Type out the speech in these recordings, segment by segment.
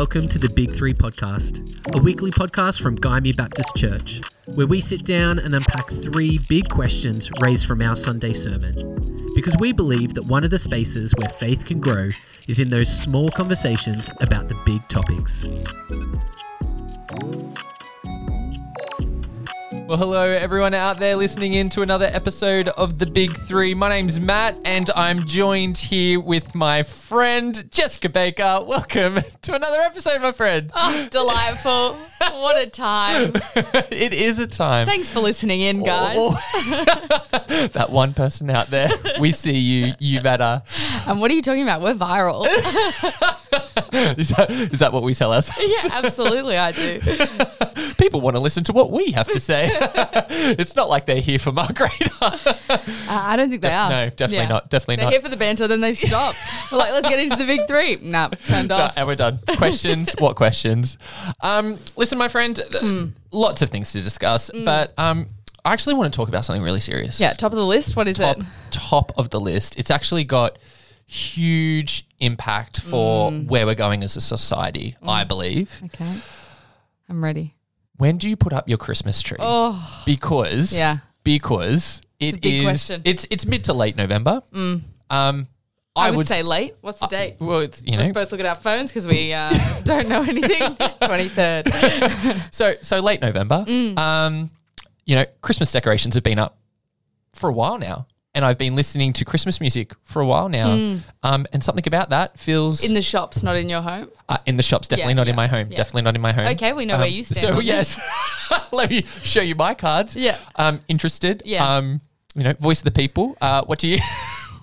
welcome to the Big Three Podcast, a weekly podcast from Gymea Baptist Church, where we sit down and unpack three big questions raised from our Sunday sermon. Because we believe that one of the spaces where faith can grow is in those small conversations about the big topics. Well, hello, everyone out there listening in to another episode of The Big Three. My name's Matt, and I'm joined here with my friend Jessica Baker. Welcome to another episode, my friend. Oh, delightful. what a time. it is a time. Thanks for listening in, guys. Oh, oh. that one person out there, we see you. You better. And what are you talking about? We're viral. Is that, is that what we tell us? yeah, absolutely, I do. People want to listen to what we have to say. it's not like they're here for Margaret. Uh, I don't think they are. no, definitely Yeah. not. Definitely not. They're not. here for the banter, then they stop. We're like, let's get into the big three. Nah, turned off. and we're done. Questions? what questions? Um, listen, my friend, th- Hmm. lots of things to discuss, but um, I actually want to talk about something really serious. Yeah, top of the list. What is top, it? top of the list. It's actually got huge impact for Hmm. where we're going as a society, I believe. Okay. I'm ready. When do you put up your Christmas tree? Oh, Because Yeah. because it a big is- question. Mm. it's it's mid to late November. Um, I, I, would, say late. What's the date? Well, it's you know Let's both look at our phones because we uh, don't know anything. 23rd. So so late November. Mm. Um, you know, Christmas decorations have been up for a while now. And I've been listening to Christmas music for a while now. Um, and something about that feels Mm. In the shops, not in your home. uh, in the shops, definitely Yeah, not in my home. yeah. Definitely not in my home. Okay, we know where you stand So yes, let me show you my cards. Yeah. Um, interested. Yeah. Um, you know, voice of the people. Uh, what do you?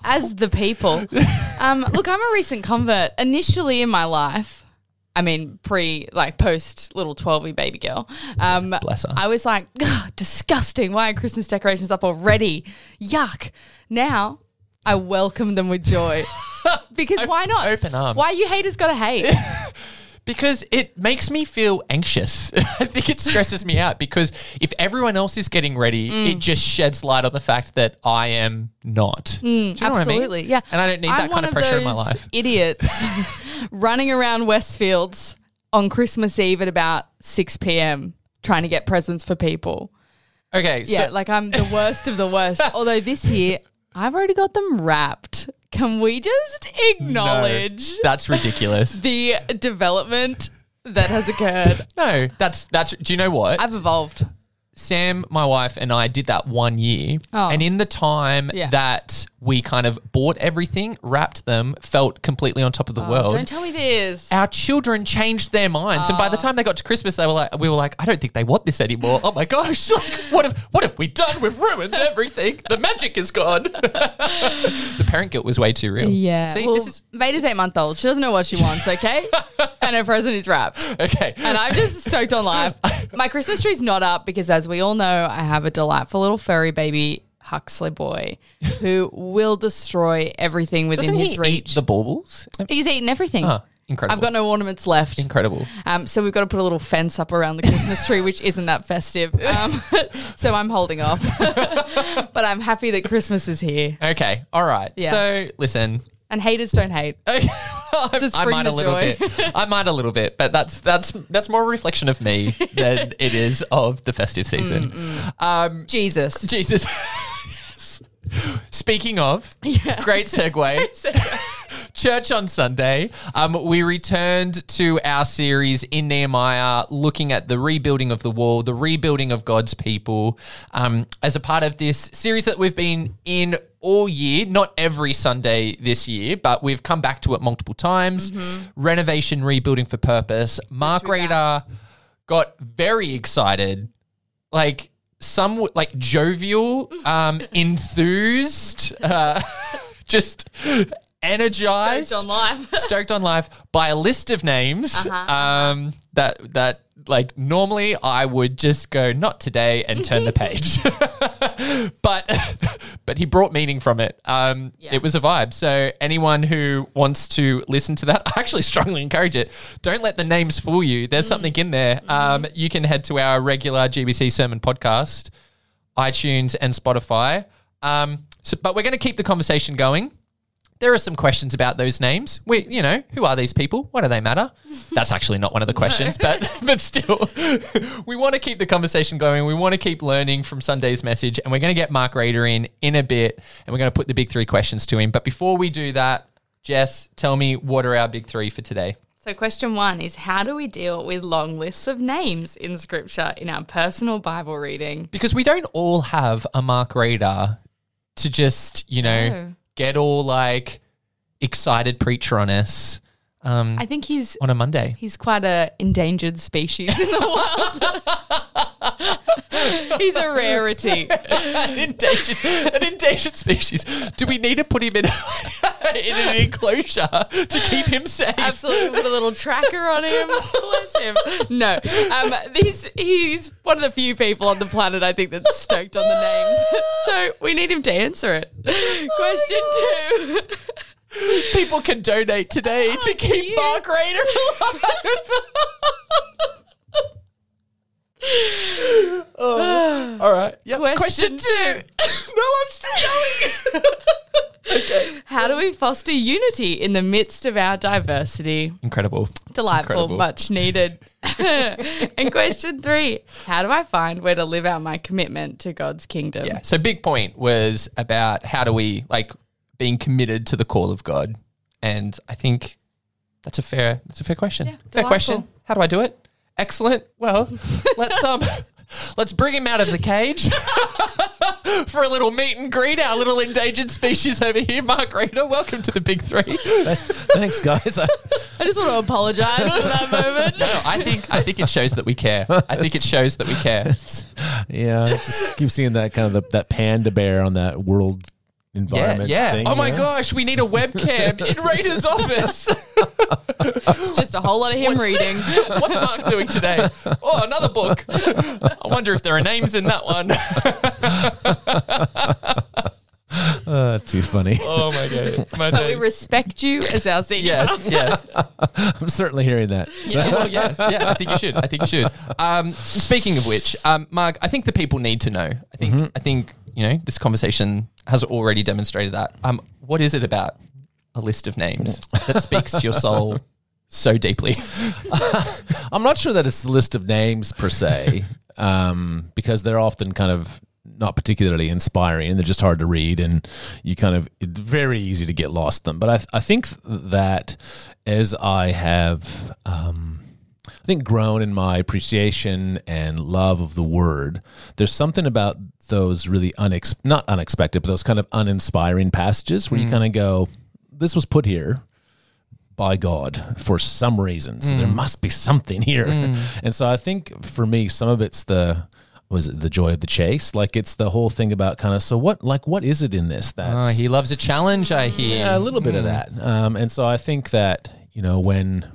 as the people. Um, look, I'm a recent convert. Initially in my life, I mean, pre, like post little 12 baby girl, um, Bless her. I was like, disgusting. Why are Christmas decorations up already? Yuck. Now I welcome them with joy. Because why not? open arms. Why you haters gotta hate? Because it makes me feel anxious. I think it stresses me out because if everyone else is getting ready, Mm. it just sheds light on the fact that I am not. Do you know what I mean? Absolutely, yeah. And I don't need I'm that kind of pressure in my life. Idiots running around Westfields on Christmas Eve at about 6 p.m. trying to get presents for people. Okay, Yeah, so like I'm the worst of the worst. Although this year I've already got them wrapped. Can we just acknowledge no, that's ridiculous. the development that has occurred? no, that's that's. Do you know what? I've evolved. Sam, my wife, and I did that one year. Oh. And in the time Yeah. that we kind of bought everything, wrapped them, felt completely on top of the oh, world. Oh, Don't tell me this. our children changed their minds, and by the oh. time they got to Christmas, they were like, "We were like, I don't think they want this anymore." Oh my gosh! Like, what have what have we done? We've ruined everything. The magic is gone. the parent guilt was way too real. Yeah. See, well, this is Vada's eight month old. She doesn't know what she wants, okay? and her present is wrapped. okay. And I'm just stoked on life. My Christmas tree's not up because, as we all know, I have a delightful little furry baby Huxley boy who will destroy everything within Doesn't his he reach. eat the baubles? He's eaten everything. Ah, incredible. I've got no ornaments left. incredible. Um, so we've got to put a little fence up around the Christmas tree, which isn't that festive. Um, so I'm holding off. but I'm happy that Christmas is here. Okay, all right. Yeah. So listen. And haters don't hate. Okay. Just I bring might a little joy. bit. I might a little bit, but that's that's that's more a reflection of me than it is of the festive season. Mm, Um, Jesus. Jesus. Speaking of, great segue. Church on Sunday. Um, we returned to our series in Nehemiah, looking at the rebuilding of the wall, the rebuilding of God's people, um, as a part of this series that we've been in all year. Not every Sunday this year, but we've come back to it multiple times. Renovation, rebuilding for purpose. Mark? Rader got very excited, like some like jovial, um, enthused, uh, just energized, Stoked on life. stoked on life by a list of names um, that that like normally I would just go not today and turn the page, but but he brought meaning from it. Um, Yeah. It was a vibe. So anyone who wants to listen to that, I actually strongly encourage it. Don't let the names fool you. There's something in there. Um, you can head to our regular GBC sermon podcast, iTunes and Spotify. Um, so, but we're going to keep the conversation going there are some questions about those names. We, you know, who are these people? Why do they matter? That's actually not one of the questions, but but still, we want to keep the conversation going. We want to keep learning from Sunday's message, and we're going to get Mark Rader in in a bit, and we're going to put the big three questions to him. But before we do that, Jess, tell me what are our big three for today? So, question one is How do we deal with long lists of names in scripture in our personal Bible reading? Because we don't all have a Mark Rader to just, you know, No. Get all like excited preacher on us um, I think he's on a Monday. he's quite a endangered species in the world. he's a rarity. an endangered, an endangered species. Do we need to put him in, in an enclosure to keep him safe? Absolutely, put a little tracker on him. Bless him. No, um, he's he's one of the few people on the planet I think that's stoked on the names. so we need him to answer it. Question two. People can donate today to keep you? Mark Rader alive. Oh, all right. Yep. Question two. no, I'm still going. okay. How do we foster unity in the midst of our diversity? Incredible. Delightful, Incredible. much needed. and question three How do I find where to live out my commitment to God's kingdom? Yeah. So big point was about how do we like being committed to the call of God, and I think that's a fair that's a fair question. fair delightful. question. How do I do it? Excellent. Well, let's um let's bring him out of the cage. For a little meet and greet, our little endangered species over here, Mark Rader. Welcome to the Big Three. Thanks, guys. I, I just want to apologize for that moment. No, I think I think it shows that we care. I think it shows that we care. yeah, I just keep seeing that kind of the, that panda bear on that world Yeah, environment. yeah. thing, oh my you gosh, we need a webcam in Rader's office. Just a whole lot of him reading. What's Mark doing today? Oh, another book. I wonder if there are names in that one. Uh, too funny. Oh my god. My But we respect you as our senior Yes, yes. I'm certainly hearing that. So- Yeah, well, yes, yeah. I think you should. I think you should. Um, speaking of which, um, Mark, I think the people need to know. I think. I think you know this conversation has already demonstrated that. Um, what is it about a list of names that speaks to your soul so deeply? I'm not sure that it's the list of names per se, um, because they're often kind of not particularly inspiring and they're just hard to read and you kind of it's very easy to get lost in them. But I, I think that as I have um, I think grown in my appreciation and love of the word, there's something about those really unex- not unexpected, but those kind of uninspiring passages where you hmm. kind of go, this was put here by God for some reason. So there hmm. must be something here. Hmm. And so I think for me, some of it's the was it the joy of the chase? Like it's the whole thing about kind of so what like what is it in this ah, that's Oh, he loves a challenge. I hear. yeah, a little bit of that. Um, and so I think that you know when,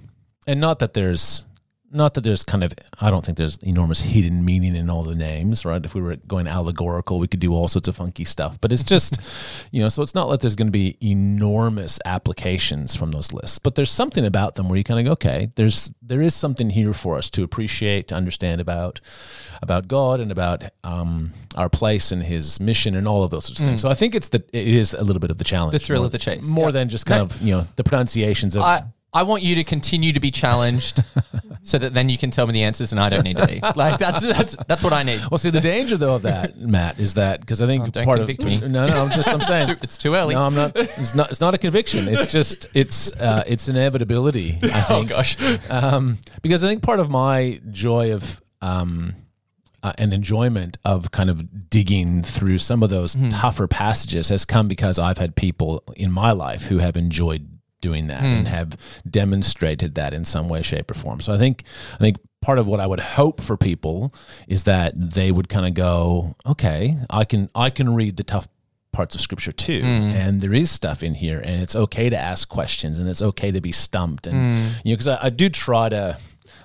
and not that there's, not that there's kind of, I don't think there's enormous hidden meaning in all the names, right? If we were going allegorical, we could do all sorts of funky stuff. But it's just, you know, so it's not like there's going to be enormous applications from those lists. But there's something about them where you kind of go, okay, there's there is something here for us to appreciate, to understand about about God and about um, our place and His mission and all of those sorts of things. So I think it's the it is a little bit of the challenge, The thrill more- of the chase. more Yeah. than just kind No. of you know the pronunciations of. I, I want you to continue to be challenged so that then you can tell me the answers and I don't need to be. Like that's that's that's what I need. well, see, the danger though of that, Matt, is that because I think Oh, don't part of me. no, no, I'm just I'm saying Too, it's too early. no, I'm not. It's not. It's not a conviction. It's just it's uh, it's inevitability. I oh gosh. um, because I think part of my joy of um, uh, and enjoyment of kind of digging through some of those tougher passages has come because I've had people in my life who have enjoyed doing that and hmm. have demonstrated that in some way, shape, or form. So I think I think part of what I would hope for people is that they would kind of go, okay, I can I can read the tough parts of scripture too hmm. and there is stuff in here and it's okay to ask questions and it's okay to be stumped and hmm. you know because I, I do try to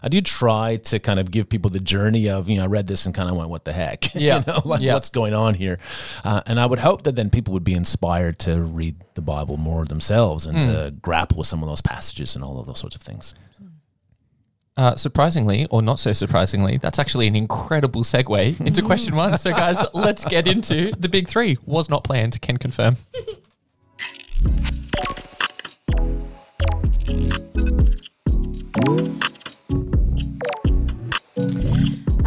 I do try to kind of give people the journey of you know I read this and kind of went what the heck yeah you know, like yeah. what's going on here, uh, and I would hope that then people would be inspired to read the Bible more themselves and mm. to hmm. grapple with some of those passages and all of those sorts of things. Uh, surprisingly, or not so surprisingly, that's actually an incredible segue into question one. So, guys, let's get into the big three. Was not planned, can confirm.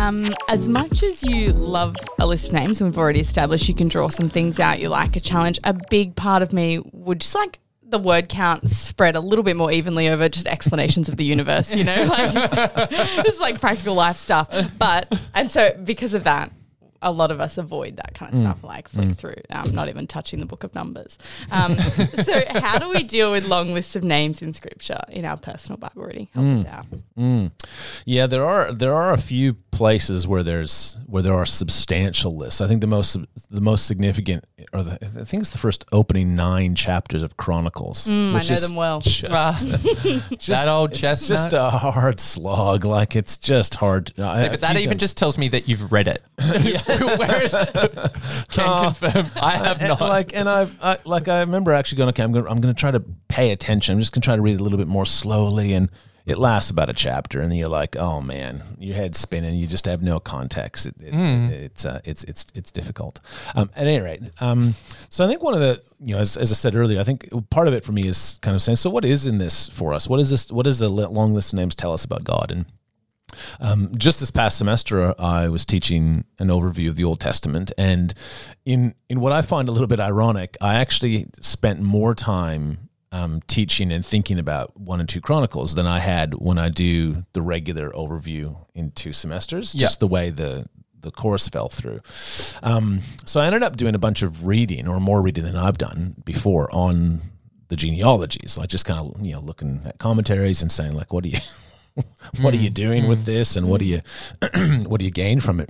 Um, as much as you love a list of names, and we've already established you can draw some things out you like a challenge, a big part of me would just like the word count spread a little bit more evenly over just explanations of the universe, you know, like just like practical life stuff. But, and so because of that, a lot of us avoid that kind of stuff, like flick through, um, not even touching the book of numbers. Um, so, how do we deal with long lists of names in scripture in our personal Bible reading? Help us out. Yeah, there are there are a few places where there's where there are substantial lists. I think the most the most significant, or the, I think it's the first opening nine chapters of Chronicles. Mm, I know is them well. Just, just- That old it's chestnut. just a hard slog. Like it's just hard. I- a but that even times- just tells me that you've read it. Whereas can confirm I have And, not. like and I've I, like I remember actually going okay I'm going I'm going to try to pay attention I'm just going to try to read it a little bit more slowly and it lasts about a chapter and you're like oh man your head's spinning. You just have no context. It, it, it's uh, it's it's it's difficult. Um, at any rate um, so I think one of the you know as, as I said earlier I think part of it for me is kind of saying so what is in this for us? What is this what does the long list of names tell us about God? And um, just this past semester, I was teaching an overview of the Old Testament, and in in what I find a little bit ironic, I actually spent more time um, teaching and thinking about one and two Chronicles than I had when I do the regular overview in two semesters. Yeah. Just the way the the course fell through. Um, so I ended up doing a bunch of reading, or more reading than I've done before, on the genealogies. Like just kind of you know looking at commentaries and saying like, what do you what are you doing with this and what do you what do you gain from it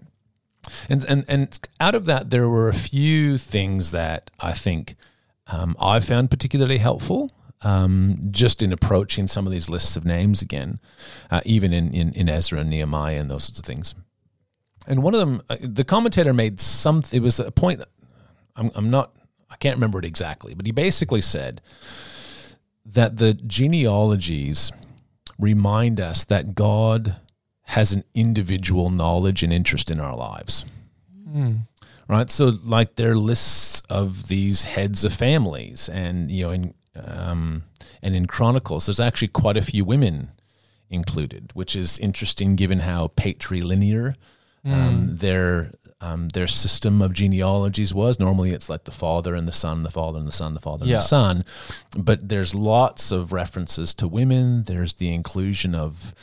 and and and out of that there were a few things that i think um, i found particularly helpful um, just in approaching some of these lists of names again uh, even in, in in ezra and nehemiah and those sorts of things and one of them uh, the commentator made some it was a point i'm, I'm not i can't remember it exactly but he basically said that the genealogies remind us that God has an individual knowledge and interest in our lives. Right? So, like, there are lists of these heads of families, and, you know, in, um, and in Chronicles, there's actually quite a few women included, which is interesting given how patrilinear um, their um, their system of genealogies was. Normally, it's like the father and the son, the father and the son, the father and the son. But there's lots of references to women. There's the inclusion of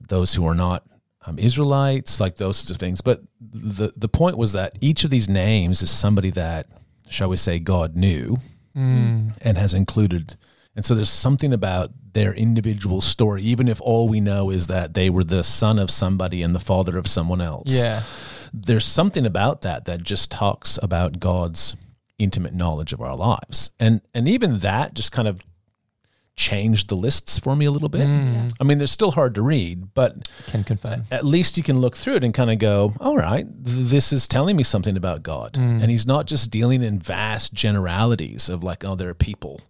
those who are not um, Israelites, like those sorts of things. But the the point was that each of these names is somebody that, shall we say, God knew and has included. And so there's something about their individual story, even if all we know is that they were the son of somebody and the father of someone else. yeah. There's something about that that just talks about God's intimate knowledge of our lives. And and even that just kind of changed the lists for me a little bit. Mm. I mean, they're still hard to read, but Can confirm. at least you can look through it and kind of go, all right, th- this is telling me something about God. Mm. And he's not just dealing in vast generalities of like, oh, there are people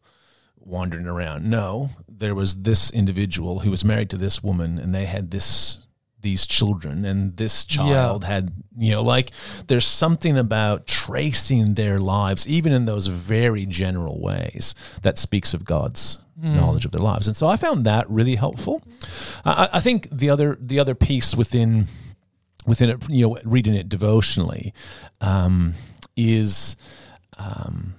wandering around. No, there was this individual who was married to this woman and they had this these children and this child had you know like there's something about tracing their lives even in those very general ways that speaks of God's knowledge of their lives. And so I found that really helpful. I, I think the other the other piece within within it, you know, reading it devotionally, um, is um,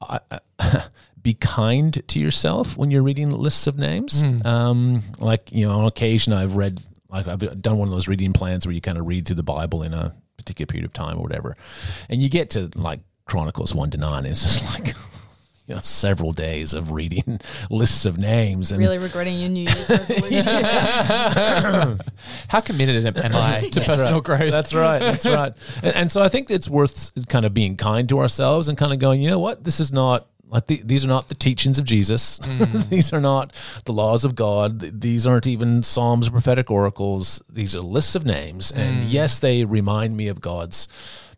I, I- be kind to yourself when you're reading lists of names. Um, like you know, on occasion I've read like I've done one of those reading plans where you kind of read through the Bible in a particular period of time or whatever, and you get to like Chronicles one to nine, and it's just like. You know, several days of reading lists of names and Really regretting your New Year's resolution. How committed am- am I to personal right. growth? That's right. That's right. And, and so I think it's worth kind of being kind to ourselves and kind of going, you know what? This is not like the, these are not the teachings of Jesus. Mm. these are not the laws of God. These aren't even Psalms or prophetic oracles. These are lists of names. And mm. yes, they remind me of God's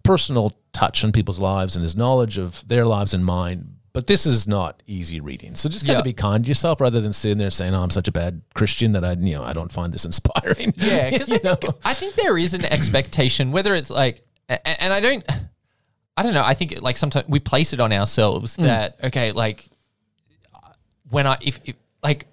personal touch on people's lives and his knowledge of their lives and mine. But this is not easy reading. So just kind Yeah. of be kind to yourself rather than sitting there saying, "Oh, I'm such a bad Christian that I, you know, I don't find this inspiring." Yeah, because I think, I think there is an expectation, whether it's like, and I don't, I don't know. I think like sometimes we place it on ourselves Mm. that okay, like when I if, if like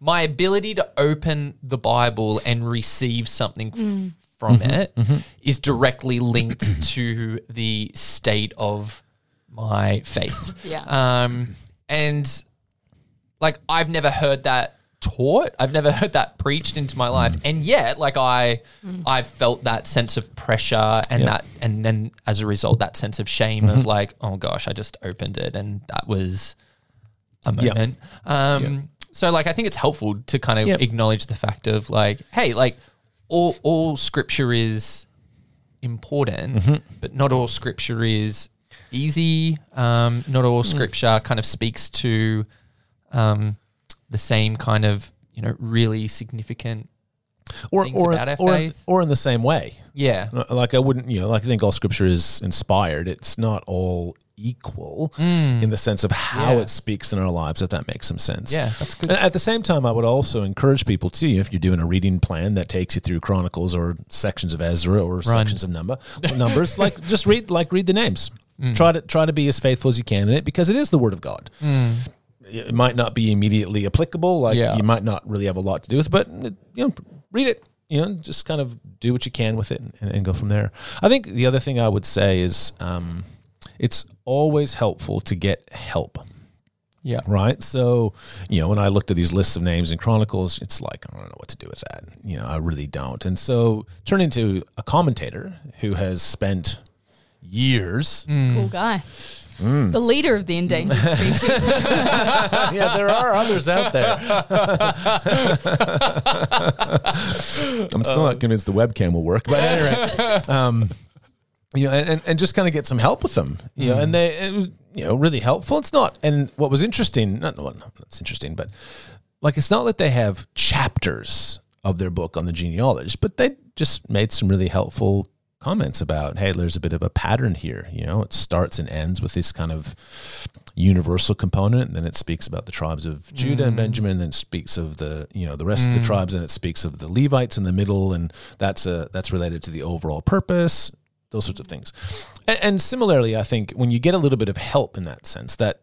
my ability to open the Bible and receive something f- from it is directly linked to the state of my faith. Yeah. Um, and like I've never heard that taught. I've never heard that preached into my life. And yet, like I I've felt that sense of pressure and that and then as a result that sense of shame of like, oh gosh, I just opened it and that was a moment. Um so like I think it's helpful to kind of Yep. acknowledge the fact of like, hey, like all all scripture is important, Mm-hmm. but not all scripture is easy. Um, not all scripture kind of speaks to um, the same kind of you know really significant. or things or about our or, faith. or in the same way. Yeah, uh, Like I wouldn't, you know, like I think all scripture is inspired. It's not all equal mm. in the sense of how Yeah. it speaks in our lives. If that makes some sense. yeah, that's good. And at the same time, I would also encourage people too, if you're doing a reading plan that takes you through Chronicles or sections of Ezra or sections of number numbers, like just read like read the names. Mm. Try to try to be as faithful as you can in it because it is the word of God. Mm. It might not be immediately applicable, like Yeah. you might not really have a lot to do with, but you know, read it. You know, just kind of do what you can with it and, and go from there. I think the other thing I would say is um, it's always helpful to get help yeah, right? So, you know, when I looked at these lists of names and Chronicles, it's like I don't know what to do with that. You know, I really don't. And so, turning to a commentator who has spent years. Cool guy. Mm. The leader of the endangered species. yeah, there are others out there. I'm still not convinced the webcam will work, but anyway, um, you know, and, and just kind of get some help with them. You know, and they it was you know really helpful. It's not, and what was interesting, not well, no, that's interesting, but like it's not that they have chapters of their book on the genealogy, but they just made some really helpful comments about, hey, there's a bit of a pattern here. You know, it starts and ends with this kind of universal component, and then it speaks about the tribes of Judah and mm. Benjamin, and then it speaks of the you know the rest of the mm. tribes, and it speaks of the Levites in the middle, and that's a that's related to the overall purpose. Those sorts of things, and, and similarly, I think when you get a little bit of help in that sense, that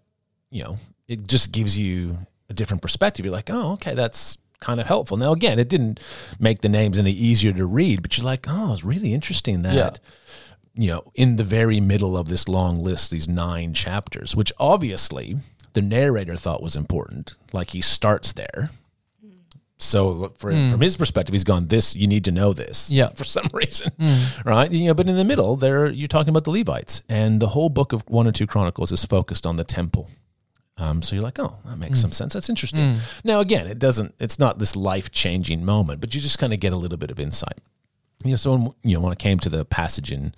you know it just gives you a different perspective. You're like, oh, okay, that's kind of helpful. Now, again, it didn't make the names any easier to read, but you're like, oh, it's really interesting that, Yeah. you know, in the very middle of this long list, these nine chapters, which obviously the narrator thought was important. Like he starts there. So look, for, hmm. from his perspective, he's gone, this, you need to know this Yeah. for some reason, hmm. right? You know, but in the middle there, you're talking about the Levites and the whole book of one and two Chronicles is focused on the temple. Um, so you're like, oh, that makes some sense. That's interesting. Now, again, it doesn't. It's not this life changing moment, but you just kind of get a little bit of insight. You know, so when, you know when it came to the passage in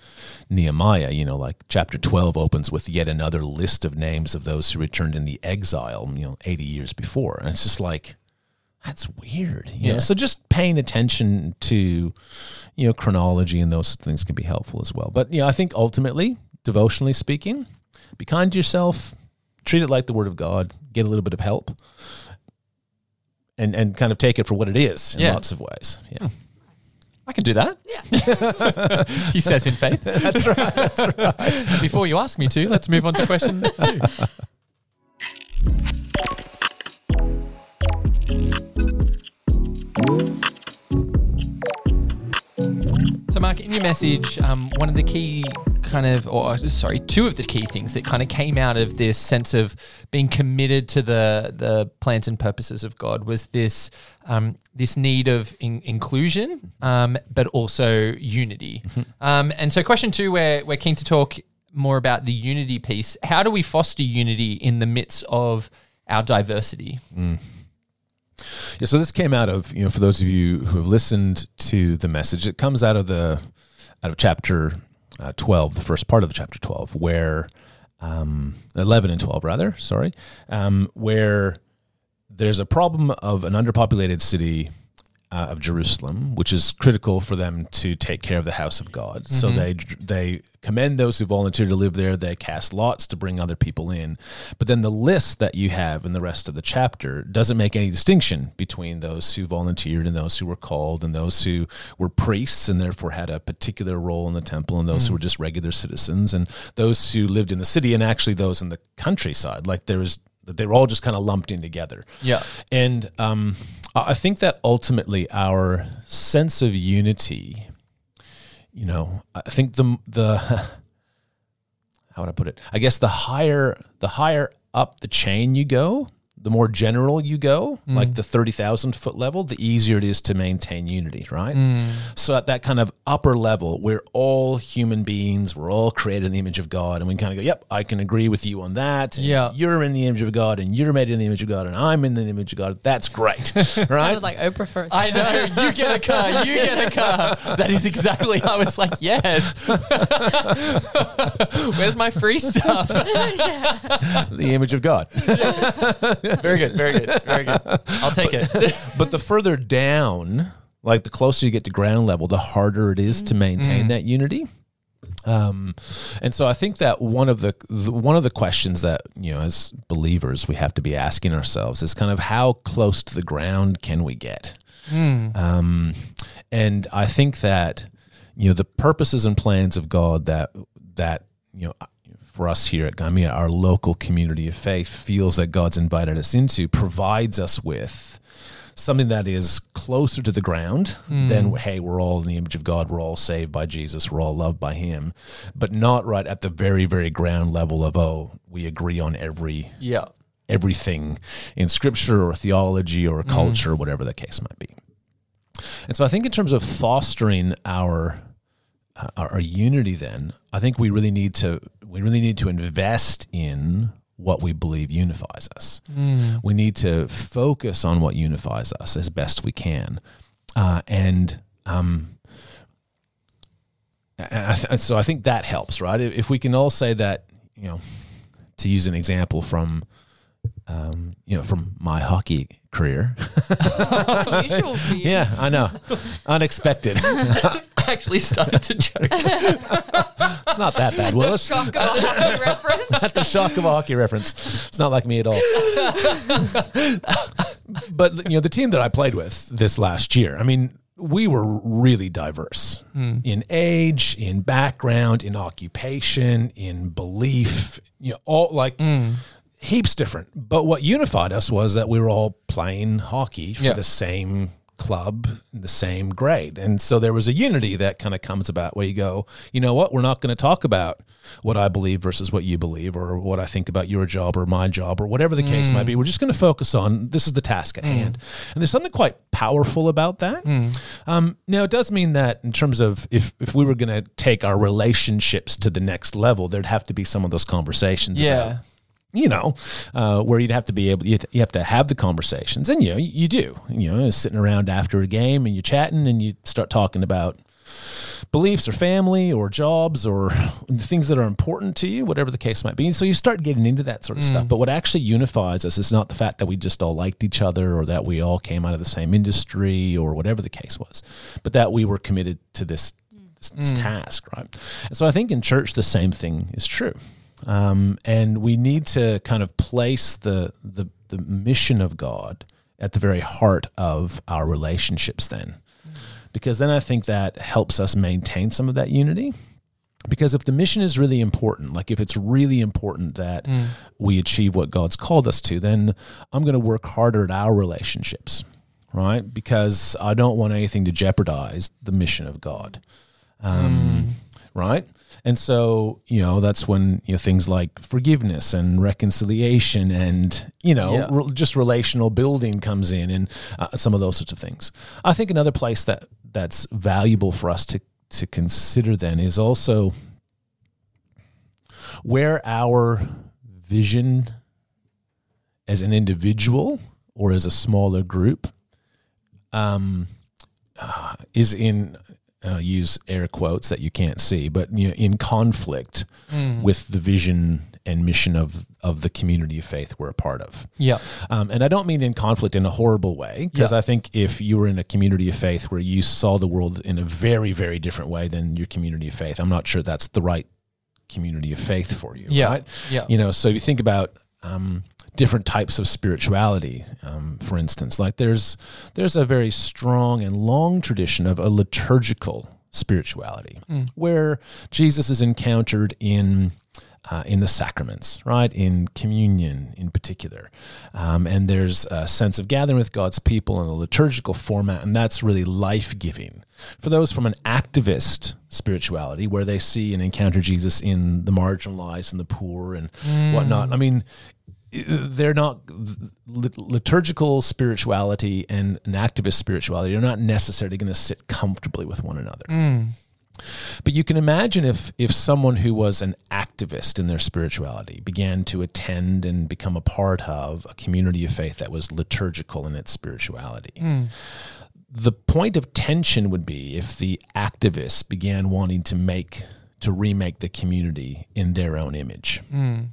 Nehemiah, you know, like chapter twelve opens with yet another list of names of those who returned in the exile, you know, eighty years before, and it's just like that's weird. You know? So just paying attention to, you know, chronology and those things can be helpful as well. But you know, I think ultimately, devotionally speaking, be kind to yourself, treat it like the word of God, get a little bit of help. And, and kind of take it for what it is in Yeah. lots of ways. Yeah. Hmm. I can do that. Yeah. he says in faith. that's right. That's right. Before you ask me to, let's move on to question two. So, Mark, in your message, um, one of the key kind of, or sorry, two of the key things that kind of came out of this sense of being committed to the the plans and purposes of God was this um, this need of in- inclusion, um, but also unity. Um, and so, question two, we're we're keen to talk more about the unity piece. How do we foster unity in the midst of our diversity? Yeah, so this came out of you know for those of you who have listened to the message, it comes out of the out of chapter uh, twelve, the first part of the chapter twelve, where um, eleven and twelve rather, sorry, um, where there's a problem of an underpopulated city uh, of Jerusalem, which is critical for them to take care of the house of God. So they they commend those who volunteer to live there. They cast lots to bring other people in, but then the list that you have in the rest of the chapter doesn't make any distinction between those who volunteered and those who were called, and those who were priests and therefore had a particular role in the temple, and those who were just regular citizens, and those who lived in the city, and actually those in the countryside. Like there was that they were all just kind of lumped in together. Yeah. And um, I I think that ultimately our sense of unity, you know, I think the the how would I put it? I guess the higher the higher up the chain you go, the more general you go, mm. like the thirty thousand foot level, the easier it is to maintain unity, right? Mm. So at that kind of upper level, we're all human beings, we're all created in the image of God, and we kind of go, "Yep, I can agree with you on that." and Yeah. you're in the image of God, and you're made in the image of God, and I'm in the image of God. That's great, right? Sounded like Oprah first. I know. You get a car. You get a car. That is exactly. I was like, yes. Where's my free stuff? the image of God. Very good. Very good. Very good. I'll take it. but the further down, like the closer you get to ground level, the harder it is to maintain that unity. Um, and so I think that one of the, the one of the questions that you know as believers we have to be asking ourselves is kind of how close to the ground can we get? Um, and I think that you know the purposes and plans of God that that you know for us here at Gymea, our local community of faith feels that God's invited us into provides us with something that is closer to the ground than hey we're all in the image of god we're all saved by jesus we're all loved by him but not right at the very very ground level of oh we agree on every Yeah. everything in scripture or theology or culture whatever the case might be. And so i think in terms of fostering our uh, our, our unity then i think we really need to we really need to invest in what we believe unifies us. We need to focus on what unifies us as best we can. Uh, and um, I th- so I think that helps, right? If if we can all say that, you know, to use an example from, um, you know, from my hockey career. Unusual for you. yeah, I know, unexpected. I actually started to joke. it's not that bad. Well, it's Shock of a hockey reference. not the shock of a hockey reference. It's not like me at all. but you know, the team that I played with this last year, I mean, we were really diverse in age, in background, in occupation, in belief. You know, all like heaps different. But what unified us was that we were all playing hockey for Yeah. the same club, the same grade. And so there was a unity that kind of comes about where you go, you know what, we're not going to talk about what I believe versus what you believe or what I think about your job or my job or whatever the case might be. Mm. We're just going to focus on this is the task at mm. hand. And there's something quite powerful about that. Mm. Um, now, it does mean that in terms of if, if we were going to take our relationships to the next level, there'd have to be some of those conversations about Yeah. You know, uh, where you'd have to be able, you you have to have the conversations, and you know, you do. You know, sitting around after a game and you're chatting and you start talking about beliefs or family or jobs or things that are important to you, whatever the case might be. And so you start getting into that sort of stuff. But what actually unifies us is not the fact that we just all liked each other or that we all came out of the same industry or whatever the case was, but that we were committed to this, this, this task, right? And so I think in church the same thing is true. Um, and we need to kind of place the, the the mission of God at the very heart of our relationships then because then I think that helps us maintain some of that unity. Because if the mission is really important, like if it's really important that we achieve what God's called us to, then I'm going to work harder at our relationships, right? Because I don't want anything to jeopardize the mission of God, um, right? And so, you know, that's when you know things like forgiveness and reconciliation and you know Yeah. re- just relational building comes in and uh, some of those sorts of things. I think another place that that's valuable for us to to consider then is also where our vision as an individual or as a smaller group um, uh, is in uh, use air quotes that you can't see, but you know, in conflict with the vision and mission of of the community of faith we're a part of. Yeah. Um, and I don't mean in conflict in a horrible way, because Yeah. I think if you were in a community of faith where you saw the world in a very, very different way than your community of faith, I'm not sure that's the right community of faith for you. Yeah. Right? Yeah. You know, so you think about um, different types of spirituality, um, for instance, like there's there's a very strong and long tradition of a liturgical spirituality where Jesus is encountered in uh, in the sacraments, right? In communion in particular. Um, and there's a sense of gathering with God's people in a liturgical format, and that's really life giving. For those from an activist spirituality, where they see and encounter Jesus in the marginalized and the poor and whatnot, I mean, they're not liturgical spirituality and an activist spirituality are not necessarily going to sit comfortably with one another. Mm. But you can imagine if if someone who was an activist in their spirituality began to attend and become a part of a community of faith that was liturgical in its spirituality. Mm. The point of tension would be if the activists began wanting to make to remake the community in their own image. Mm.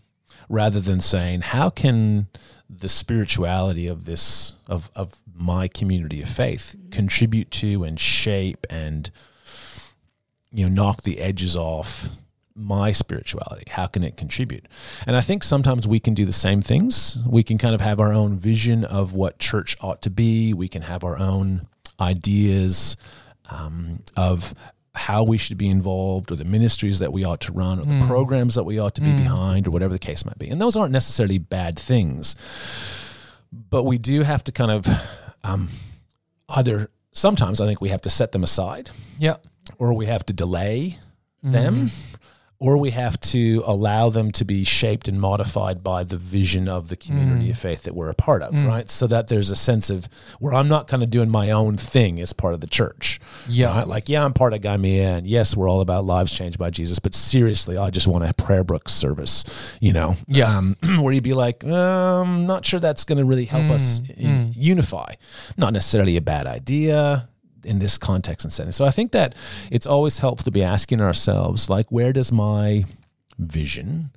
Rather than saying, how can the spirituality of this of, of my community of faith contribute to and shape and you know knock the edges off my spirituality? How can it contribute? And i think sometimes we can do the same things. We can kind of have our own vision of what church ought to be. We can have our own ideas um, of how we should be involved or the ministries that we ought to run or the Mm. programs that we ought to be behind or whatever the case might be. And those aren't necessarily bad things. But we do have to kind of um, either sometimes i think we have to set them aside Yeah. or we have to delay them or we have to allow them to be shaped and modified by the vision of the community of faith that we're a part of right? So that there's a sense of where i'm not kind of doing my own thing as part of the church Yeah. right? like yeah i'm part of Gymea, and yes we're all about lives changed by jesus but seriously i just want a prayer book service you know? Yeah. um, where you'd be like um, not sure that's going to really help us in- unify. Not necessarily a bad idea in this context and setting. So I think that it's always helpful to be asking ourselves, like, where does my vision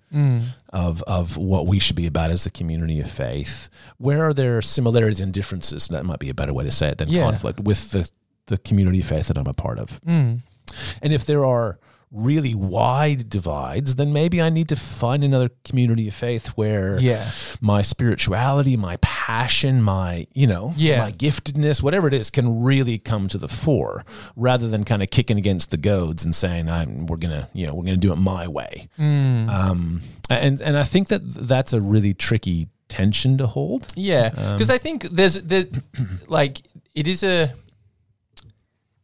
of of what we should be about as the community of faith, where are there similarities and differences? That might be a better way to say it than Yeah. conflict with the the community of faith that I'm a part of. Mm. And if there are really wide divides, then maybe I need to find another community of faith where Yeah. my spirituality, my passion, my, you know, Yeah. my giftedness, whatever it is, can really come to the fore rather than kind of kicking against the goads and saying, I'm, we're going to, you know, we're going to do it my way. Mm. Um, and, and I think that that's a really tricky tension to hold. Yeah, Um, because I think there's the like it is a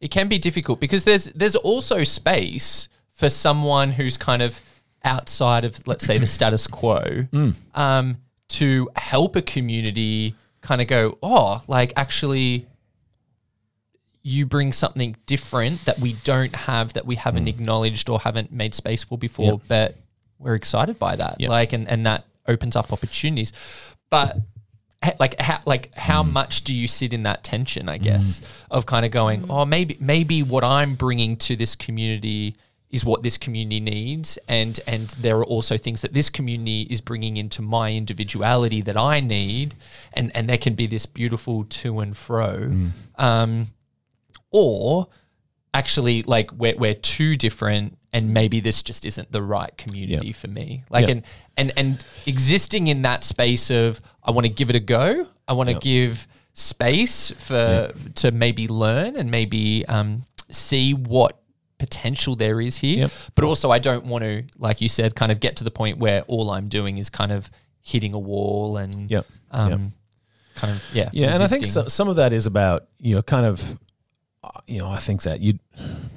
it can be difficult because there's there's also space for someone who's kind of outside of let's say the status quo Mm. um, to help a community kind of go oh like actually you bring something different that we don't have that we haven't acknowledged or haven't made space for before Mm. Yep. but we're excited by that Yep. like and, and that opens up opportunities but like how like how Mm. much do you sit in that tension i guess of kind of going oh maybe maybe what i'm bringing to this community is what this community needs and and there are also things that this community is bringing into my individuality that i need and and there can be this beautiful to and fro. Um or actually like we're, we're too different and maybe this just isn't the right community for me. Like Yeah. and and and existing in that space of i want to give it a go i want to Yeah. give space for to maybe learn and maybe um, see what potential there is here Yep. but also i don't want to like you said kind of get to the point where all i'm doing is kind of hitting a wall and Yep. um, Yep. kind of yeah Yeah, and I think so, some of that is about you know kind of uh, you know I think that you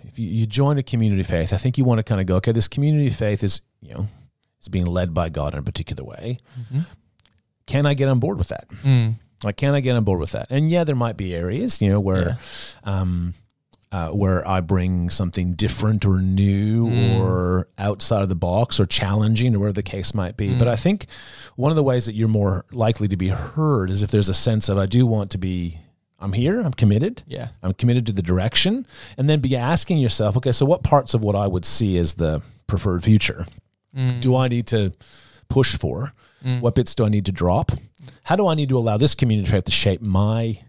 if you, you join a community of faith, I think you want to kind of go okay, this community of faith is you know is being led by God in a particular way. Can I get on board with that? Mm. Like, can I get on board with that? And yeah, there might be areas you know where. Um, uh, where I bring something different or new Mm. or outside of the box or challenging or whatever the case might be. But I think one of the ways that you're more likely to be heard is if there's a sense of I do want to be I'm here, I'm committed. yeah I'm committed to the direction and then be asking yourself, okay, so what parts of what I would see as the preferred future Mm. do I need to push for? What bits do I need to drop? How do I need to allow this community to shape my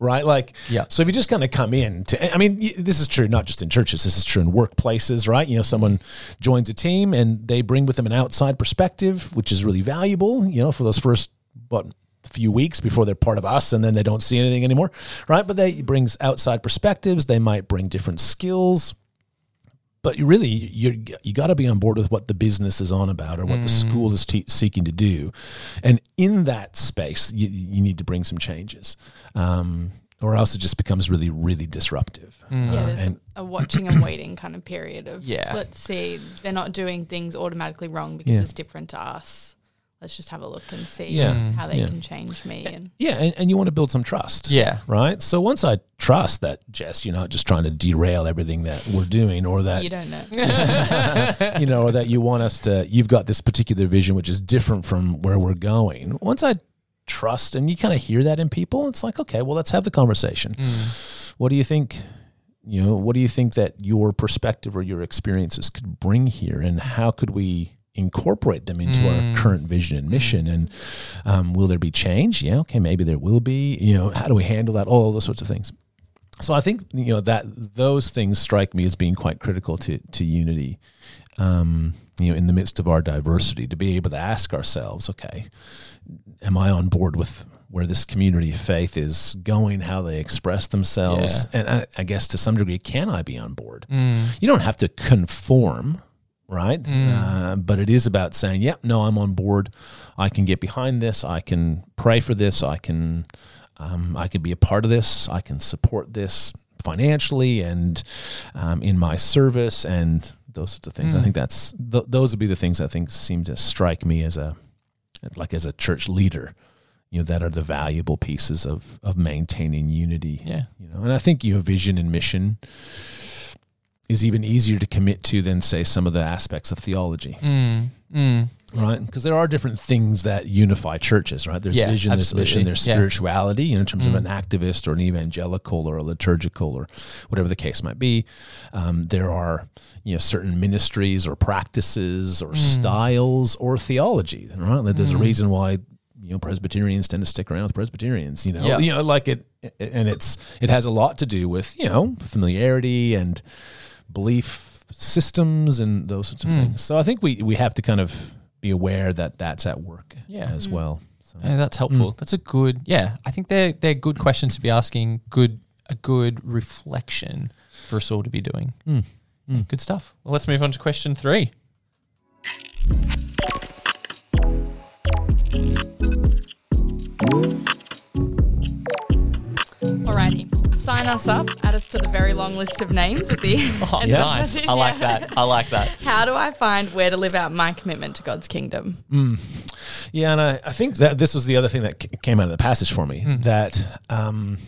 right? Like, Yeah. So if you just kind of come in to, I mean, this is true not just in churches. This is true in workplaces, right? You know, someone joins a team and they bring with them an outside perspective, which is really valuable. You know, for those first what few weeks before they're part of us, and then they don't see anything anymore, right? But they brings outside perspectives. They might bring different skills. But you really you you got to be on board with what the business is on about or what the school is te- seeking to do, and in that space you, you need to bring some changes, um, or else it just becomes really really disruptive. Yeah, Uh, there's and a watching and waiting kind of period of Yeah. let's see they're not doing things automatically wrong because Yeah. it's different to us. Let's just have a look and see Yeah. Mm, how they Yeah. can change me and yeah, and, and you want to build some trust. Yeah. Right. So once I trust that Jess, you're not just trying to derail everything that we're doing, or that you don't know. you know, or that you want us to, you've got this particular vision which is different from where we're going. Once I trust and you kind of hear that in people, it's like, okay, well, let's have the conversation. Mm. What do you think? You know, what do you think that your perspective or your experiences could bring here, and how could we incorporate them into our current vision and mission? And um, will there be change? Yeah, okay, maybe there will be. You know, how do we handle that? All those sorts of things. So I think you know that those things strike me as being quite critical to to unity. Um, you know, in the midst of our diversity, to be able to ask ourselves, okay, am I on board with where this community of faith is going, how they express themselves, and I, I guess to some degree, can I be on board? You don't have to conform, right? Uh, but it is about saying, yep, no, I'm on board. I can get behind this. I can pray for this. I can, um, I can be a part of this. I can support this financially and um, in my service and those sorts of things. I think that's th- those would be the things I think seem to strike me as a like as a church leader. You know that are the valuable pieces of of maintaining unity. Yeah. You know, and I think your vision and mission is even easier to commit to than say some of the aspects of theology, Mm. Mm. right? Because there are different things that unify churches, right? There's Yeah, vision, there's mission, there's Yeah. spirituality, you know, in terms of an activist or an evangelical or a liturgical or whatever the case might be. Um, there are you know certain ministries or practices or styles or theology, right? Like, There's a reason why you know Presbyterians tend to stick around with Presbyterians, you know, Yeah. you know, like it, and it's it has a lot to do with you know familiarity and belief systems and those sorts of hmm. things. So I think we we have to kind of be aware that that's at work Yeah. as hmm. well. So. Yeah, that's helpful. Hmm. That's a good. Yeah, I think they're they're good questions to be asking. Good a good reflection for us all to be doing. Yeah, Good stuff. Well, let's move on to question three. Us up. Add us to the very long list of names at the Oh, end of nice. I like that. I like that. How do I find where to live out my commitment to God's kingdom? Mm. Yeah, and I, I think that this was the other thing that c- came out of the passage for me mm. that um,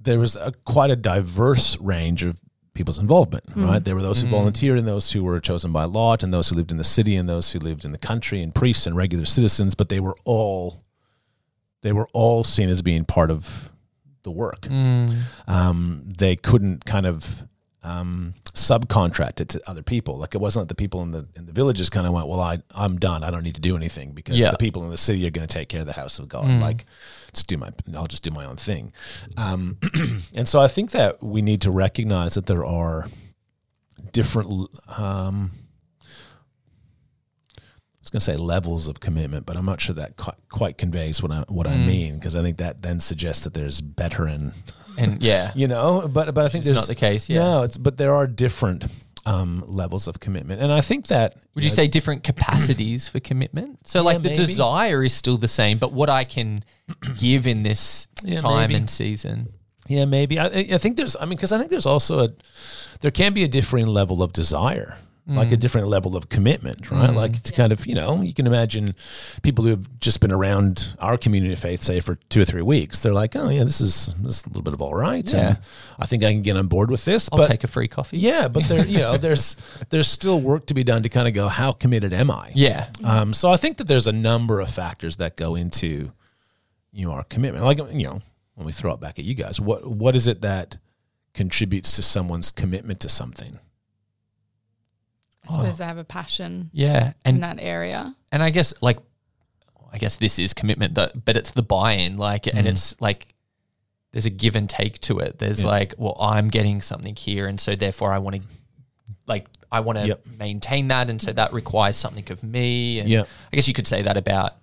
there was a, quite a diverse range of people's involvement. Mm. Right, there were those who volunteered, and those who were chosen by lot, and those who lived in the city, and those who lived in the country, and priests and regular citizens. But they were all they were all seen as being part of the work. Um, they couldn't kind of um, subcontract it to other people. Like it wasn't like the people in the in the villages kind of went, "Well, I I'm done. I don't need to do anything because Yeah. the people in the city are going to take care of the house of God. Like, let's do my I'll just do my own thing." Um, and so I think that we need to recognize that there are different. Um, was going to say levels of commitment, but I'm not sure that quite, quite conveys what I what I mean because I think that then suggests that there's better and And yeah, you know, but but I think there's not the case, yeah. No, it's but there are different um, levels of commitment, and I think that Would you know, say different capacities for commitment? So, like the maybe. desire is still the same, but what I can give in this Yeah, time maybe. and season. Yeah, maybe. I, I think there's. I mean, because I think there's also a there can be a differing level of desire, like a different level of commitment, right? Like to kind of you know you can imagine people who have just been around our community of faith, say for two or three weeks. They're like, oh yeah, this is this is a little bit of all right. Yeah. and I think I can get on board with this. I'll but take a free coffee. yeah, but there you know there's there's still work to be done to kind of go how committed am I? Yeah. Um, so I think that there's a number of factors that go into you know our commitment. Like you know, when we throw it back at you guys, what what is it that contributes to someone's commitment to something? I suppose oh. they have a passion Yeah. in that area. and I guess like I guess this is commitment that but it's the buy-in like and mm. it's like there's a give and take to it. There's Yeah. like, well, I'm getting something here and so therefore I want to like I want to Yep. maintain that and so that requires something of me and Yep. I guess you could say that about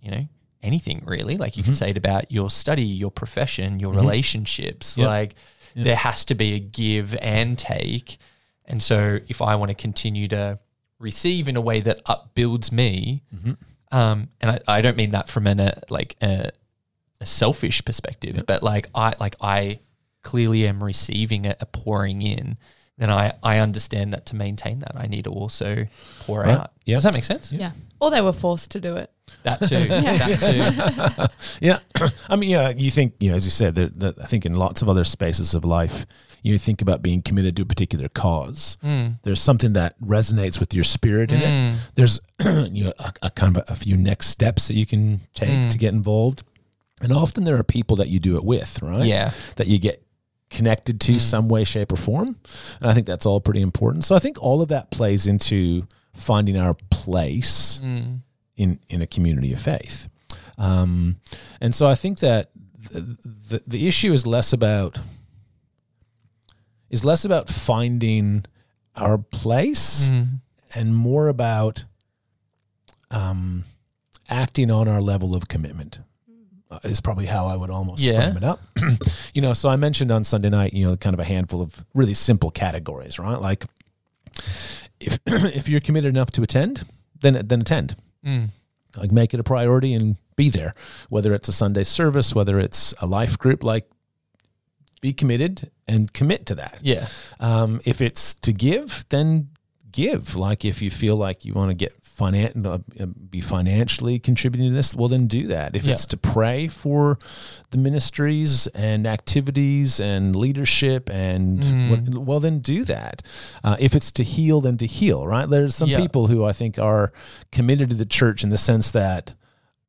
you know anything really. Like you could mm-hmm. say it about your study, your profession, your mm-hmm. relationships. Yep. Like there has to be a give and take. And so if I want to continue to receive in a way that upbuilds me, um, and I, I don't mean that from an uh, like a, a selfish perspective, but like I like I clearly am receiving a, a pouring in. Then I, I understand that to maintain that I need to also pour Right. out. Yeah. Does that make sense? Yeah. Or they were forced to do it. That too. That too. Yeah, I mean, yeah, you think, you know, as you said, that, that I think in lots of other spaces of life, you think about being committed to a particular cause. There's something that resonates with your spirit in it. Mm. There's, you know, a, a kind of a, a few next steps that you can take mm. to get involved, and often there are people that you do it with, right? Yeah. that you get connected to mm. some way, shape, or form, and I think that's all pretty important. So I think all of that plays into finding our place in in a community of faith. Um, and so I think that the, the the issue is less about is less about finding our place and more about um, acting on our level of commitment. Uh, is probably how I would almost Yeah. frame it up. you know, so I mentioned on Sunday night, you know, kind of a handful of really simple categories, right? Like if if you're committed enough to attend, then then attend like make it a priority and be there whether it's a sunday service whether it's a life group like be committed and commit to that Yeah. um, if it's to give then give like if you feel like you want to get finan- uh, be financially contributing to this well then do that if Yeah. it's to pray for the ministries and activities and leadership and what, well then do that uh, if it's to heal then to heal right there's some Yeah. people who i think are committed to the church in the sense that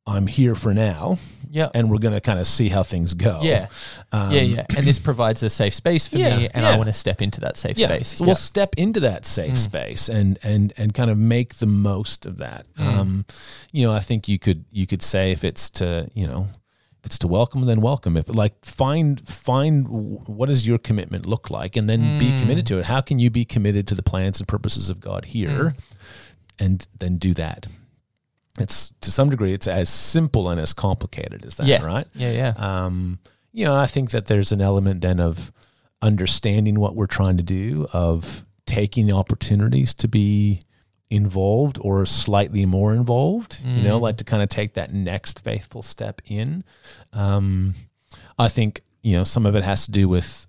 i'm here for now Yeah. and we're going to kind of see how things go Yeah. Um, yeah, yeah. And this provides a safe space for Yeah, me and yeah. I want to step into that safe yeah. space. So yeah. Mm. we'll step into that safe space and and and kind of make the most of that. Um, you know, I think you could you could say if it's to you know if it's to welcome, then welcome. If like find find what does your commitment look like, and then Mm. be committed to it. How can you be committed to the plans and purposes of God here, Mm. and then do that. It's to some degree, it's as simple and as complicated as that, yeah. right? Yeah, yeah. um, you know, I think that there's an element then of understanding what we're trying to do, of taking the opportunities to be involved or slightly more involved, you know, like to kind of take that next faithful step in. Um, I think, you know, some of it has to do with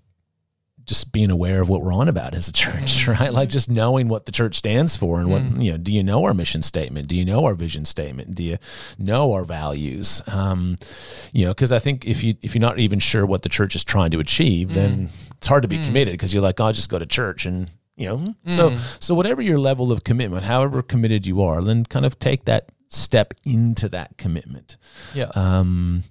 just being aware of what we're on about as a church, mm-hmm. right? Like just knowing what the church stands for and what, mm-hmm. you know, do you know our mission statement? Do you know our vision statement? Do you know our values? Um, you know, because I think if you if you're not even sure what the church is trying to achieve, then mm. it's hard to be mm. committed because you're like, oh, I'll just go to church and you know. So mm. so whatever your level of commitment, however committed you are, then kind of take that step into that commitment. yeah. Um,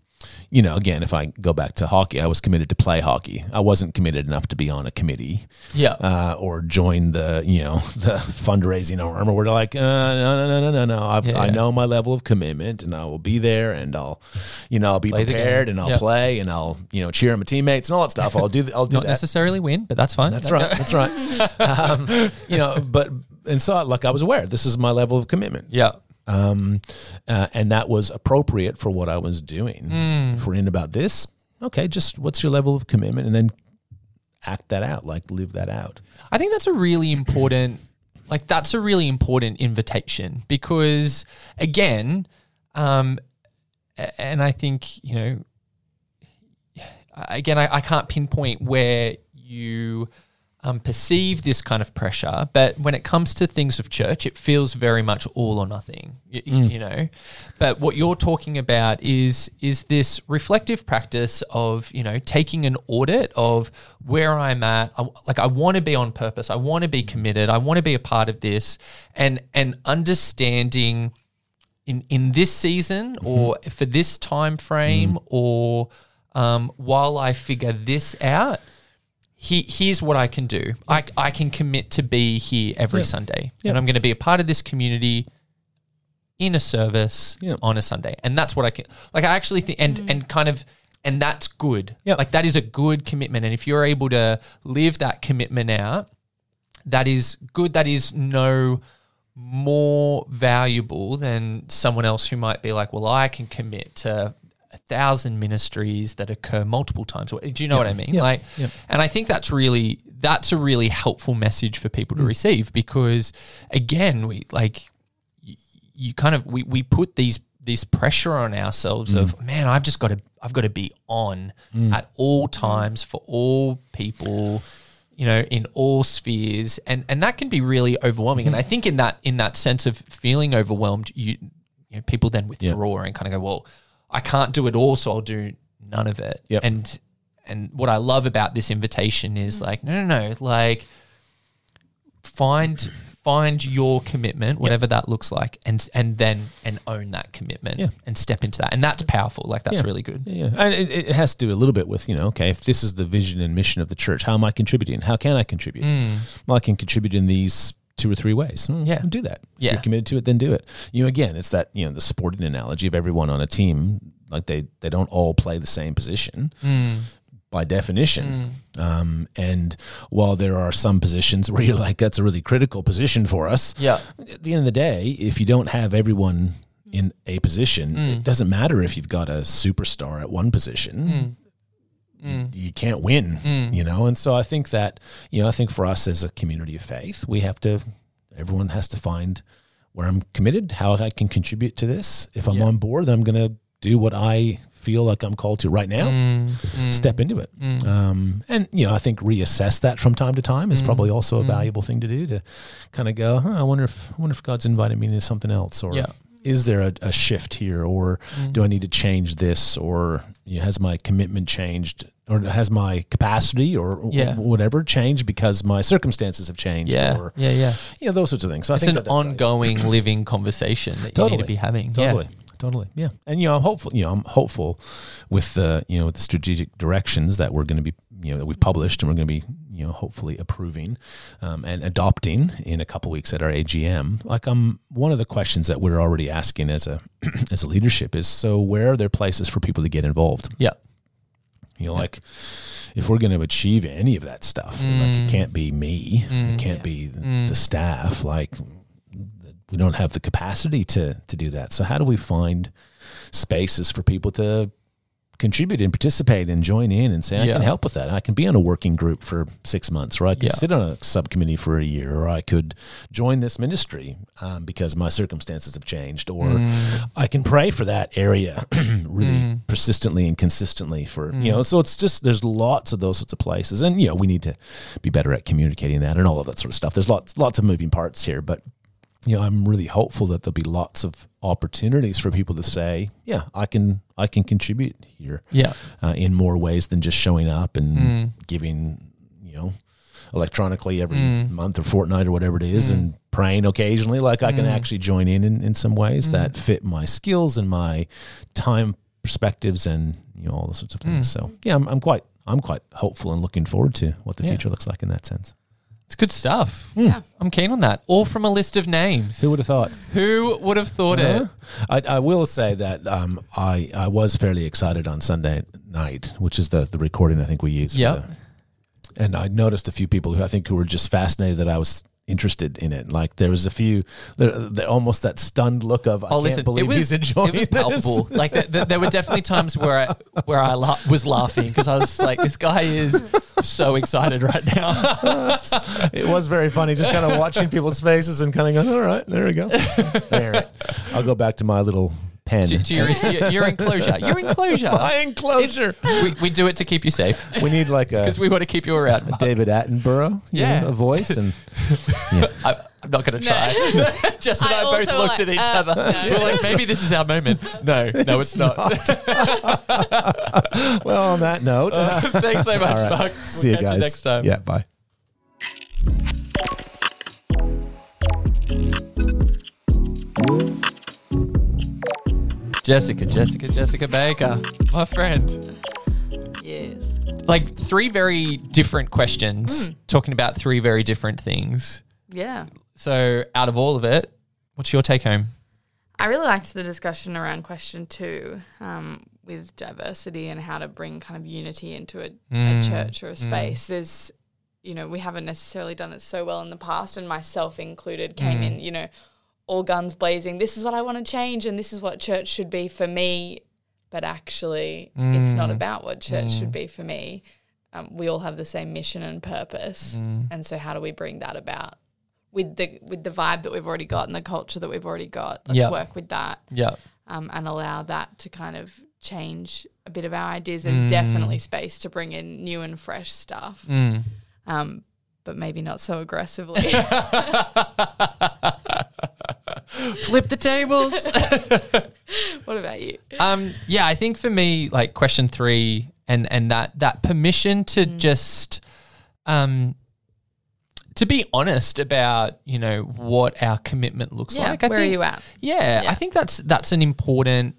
you know, again, if I go back to hockey, I was committed to play hockey. I wasn't committed enough to be on a committee yeah. uh, or join the you know the fundraising arm. Or we're like, uh, no, no, no, no, no, no. I've, Yeah, I yeah. know my level of commitment, and I will be there, and I'll, you know, I'll be Play prepared, and I'll Yeah. play, and I'll you know cheer on my teammates and all that stuff. I'll do. th- I'll do Not that. necessarily win, but that's fine. That's right. That's right. um, you know, but and so like I was aware this is my level of commitment Yeah. Um, uh, and that was appropriate for what I was doing. If we're in about this, okay, just what's your level of commitment, and then act that out, like live that out. I think that's a really important, like that's a really important invitation because, again, um, and I think you know, again, I, I can't pinpoint where you um, perceive this kind of pressure, but when it comes to things of church, it feels very much all or nothing, y- y- you know. But what you're talking about is is this reflective practice of you know taking an audit of where I'm at. I, like I want to be on purpose. I want to be committed. I want to be a part of this, and and understanding in in this season or for this time frame or um, while I figure this out, he, here's what I can do. I, I can commit to be here every Sunday, and I'm going to be a part of this community in a service on a Sunday, and that's what I can. Like I actually think, and mm. and kind of. And that's good. Yeah. Like that is a good commitment. And if you're able to live that commitment out, that is good. That is no more valuable than someone else who might be like, well, I can commit to thousand ministries that occur multiple times. Do you know what I mean? Yeah. Like, Yeah. and I think that's really that's a really helpful message for people to Mm. receive because again, we like you, you kind of we, we put these this pressure on ourselves Mm. of man, I've just got to I've got to be on at all times for all people, you know, in all spheres, and and that can be really overwhelming. Mm-hmm. And I think in that in that sense of feeling overwhelmed, you you know, people then withdraw and kind of go, well, I can't do it all, so I'll do none of it. Yep. And and what I love about this invitation is mm. like, no, no, no, like find find your commitment, whatever that looks like, and and then and own that commitment Yeah. and step into that. And that's powerful. Like that's Yeah. really good. Yeah, and it, it has to do a little bit with you know, okay, if this is the vision and mission of the church, how am I contributing? How can I contribute? Mm. Well, I can contribute in these two or three ways. Mm, Yeah. do that. If Yeah. you're committed to it, then do it. You know, again, it's that you know the sporting analogy of everyone on a team, like they they don't all play the same position. By definition, um, and while there are some positions where you're like, that's a really critical position for us, Yeah. at the end of the day, if you don't have everyone in a position, it doesn't matter if you've got a superstar at one position. You, mm. you can't win, mm. you know. And so I think that, you know, I think for us as a community of faith, we have to, everyone has to find where I'm committed, how I can contribute to this. If I'm on board, then I'm going to do what I feel like I'm called to right now, mm. step into it. Um, and, you know, I think reassess that from time to time is probably also a valuable thing to do to kind of go, huh, I wonder if, I wonder if God's invited me into something else or Yeah. is there a, a shift here or do I need to change this or you know, has my commitment changed or has my capacity or Yeah. whatever changed because my circumstances have changed Yeah. or, yeah. Yeah. you know, those sorts of things. So I It's think an that ongoing living conversation that you Totally. need to be having. Totally. Yeah. Totally. Yeah. And you know, I'm hopeful, you know, I'm hopeful with the, you know, with the strategic directions that we're going to be, you know, that we've published and we're going to be, you know, hopefully approving um, and adopting in a couple weeks at our AGM. Like i'm one of the questions that we're already asking as a as a leadership is so where are there places for people to get involved? Yeah. You know, like if we're going to achieve any of that stuff, like it mm. can't be me, mm. it can't be mm. the staff. Like we don't have the capacity to to do that. So how do we find spaces for people to contribute and participate and join in and say I Yeah. can help with that. I can be on a working group for six months, or I could Yeah. sit on a subcommittee for a year, or I could join this ministry um, because my circumstances have changed, or Mm. I can pray for that area really persistently and consistently for you Mm. know. So it's just there's lots of those sorts of places, and you know we need to be better at communicating that and all of that sort of stuff. There's lots lots of moving parts here, but you know, I'm really hopeful that there'll be lots of opportunities for people to say, yeah, I can, I can contribute here Yeah. uh, in more ways than just showing up and Mm. giving, you know, electronically every mm. month or fortnight or whatever it is mm. and praying occasionally. Like I can mm. actually join in, in in some ways that fit my skills and my time perspectives and, you know, all those sorts of things. So yeah, I'm, I'm quite, I'm quite hopeful and looking forward to what the Yeah. future looks like in that sense. It's good stuff. Yeah. I'm keen on that. All from a list of names. Who would have thought? Who would have thought it? I, I will say that um, I I was fairly excited on Sunday night, which is the the recording I think we used. Yeah. and I noticed a few people who I think who were just fascinated that I was interested in it. Like there was a few, there, almost that stunned look of I Oh, can't listen, believe was, he's enjoying it was palpable. this. Like th- th- there were definitely times where I where I la- was laughing because I was like, this guy is so excited right now. it was very funny, just kind of watching people's faces and kind of going, all right, there we go. all right, I'll go back to my little pen. to, to your, your, your enclosure. Your enclosure. my enclosure. we, we do it to keep you safe We need like a because we want to keep you around. David Attenborough, Yeah. know, a voice and. I, I'm not going to try. Jess and I I, both looked like, at each uh, other. no. We're like, maybe this is our moment. No, no, it's, not. Well, on that note, Thanks so much, all right. Mark. see we'll you catch guys you next time. Yeah, bye. Jessica, Jessica, Jessica Baker, my friend. Yes. Like three very different questions, Hmm. talking about three very different things. Yeah. So, out of all of it, what's your take home? I really liked the discussion around question two um, with diversity and how to bring kind of unity into a, a church or a space. There's, you know, we haven't necessarily done it so well in the past, and myself included came in, you know, all guns blazing. This is what I want to change, and this is what church should be for me. But actually, it's not about what church should be for me. um, we all have the same mission and purpose, Mm. and so how do we bring that about with the with the vibe that we've already got and the culture that we've already got? Let's Yeah. work with that Yeah. um, and allow that to kind of change a bit of our ideas. Mm. There's definitely space to bring in new and fresh stuff, Mm. um, but maybe not so aggressively. Flip the tables. what about you? Um, yeah, I think for me, like question three, and and that that permission to Mm. just, um, to be honest about you know what our commitment looks Yeah, like. I where think, are you at? Yeah, Yeah. I think that's that's an important.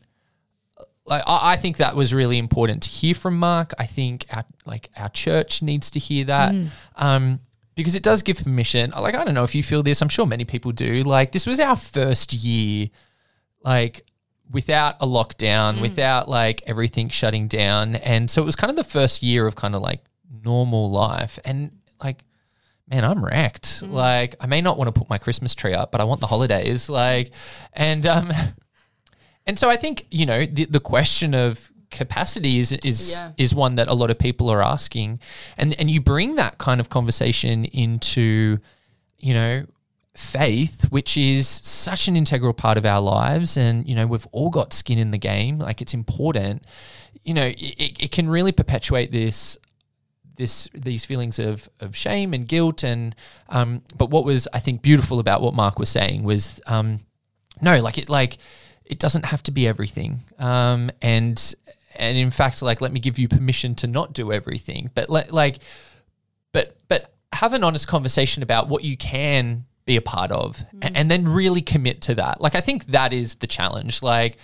Like I, I think that was really important to hear from Mark. I think our like our church needs to hear that. Mm. Um, because it does give permission. Like I don't know if you feel this. I'm sure many people do. Like this was our first year, like without a lockdown, without like everything shutting down, and so it was kind of the first year of kind of like normal life. And like, man, I'm wrecked. Like I may not want to put my Christmas tree up, but I want the holidays. Like, and um, and so I think you know the the question of capacity is is Yeah. is one that a lot of people are asking, and and you bring that kind of conversation into, you know, faith, which is such an integral part of our lives, and you know we've all got skin in the game. Like it's important. You know, it, it, it can really perpetuate this this these feelings of of shame and guilt and um but what was I think beautiful about what Mark was saying was um no like it like it doesn't have to be everything um and and in fact like let me give you permission to not do everything but let like but but have an honest conversation about what you can be a part of a- and, then really commit to that like i think that is the challenge like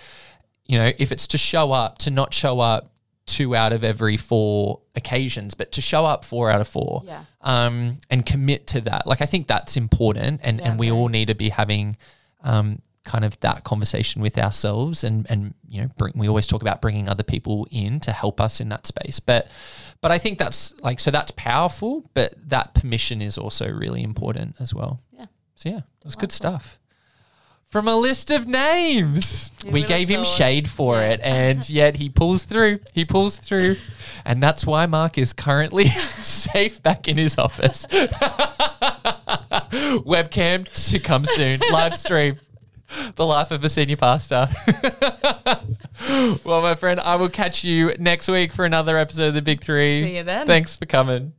you know if it's to show up to not show up two out of every four occasions but to show up four out of four Yeah. um and commit to that like i think that's important and Yeah, and we very. all need to be having um kind of that conversation with ourselves and and you know bring, we always talk about bringing other people in to help us in that space. But but i think that's like so that's powerful but that permission is also really important as well. Yeah. so yeah that's good stuff. From a list of names. You we gave him shade for Yeah. it and yet he pulls through. He pulls through. And that's why mark is currently safe back in his office. Webcam to come soon. Live stream the life of a senior pastor. well, my friend, I will catch you next week for another episode of the Big Three. See you then. Thanks for coming.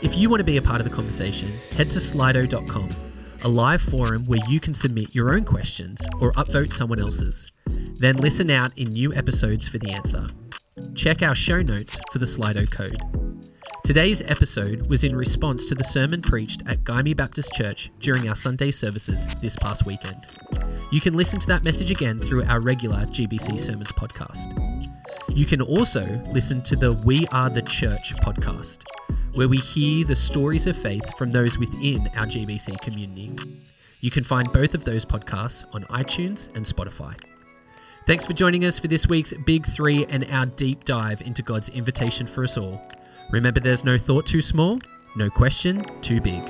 If you want to be a part of the conversation, head to slido.com, a live forum where you can submit your own questions or upvote someone else's. Then listen out in new episodes for the answer. Check our show notes for the Slido code. Today's episode was in response to the sermon preached at Gymea Baptist Church during our Sunday services this past weekend. You can listen to that message again through our regular GBC Sermons podcast. You can also listen to the We Are the Church podcast, where we hear the stories of faith from those within our GBC community. You can find both of those podcasts on iTunes and Spotify. Thanks for joining us for this week's Big Three and our deep dive into God's invitation for us all. Remember, there's no thought too small, no question too big.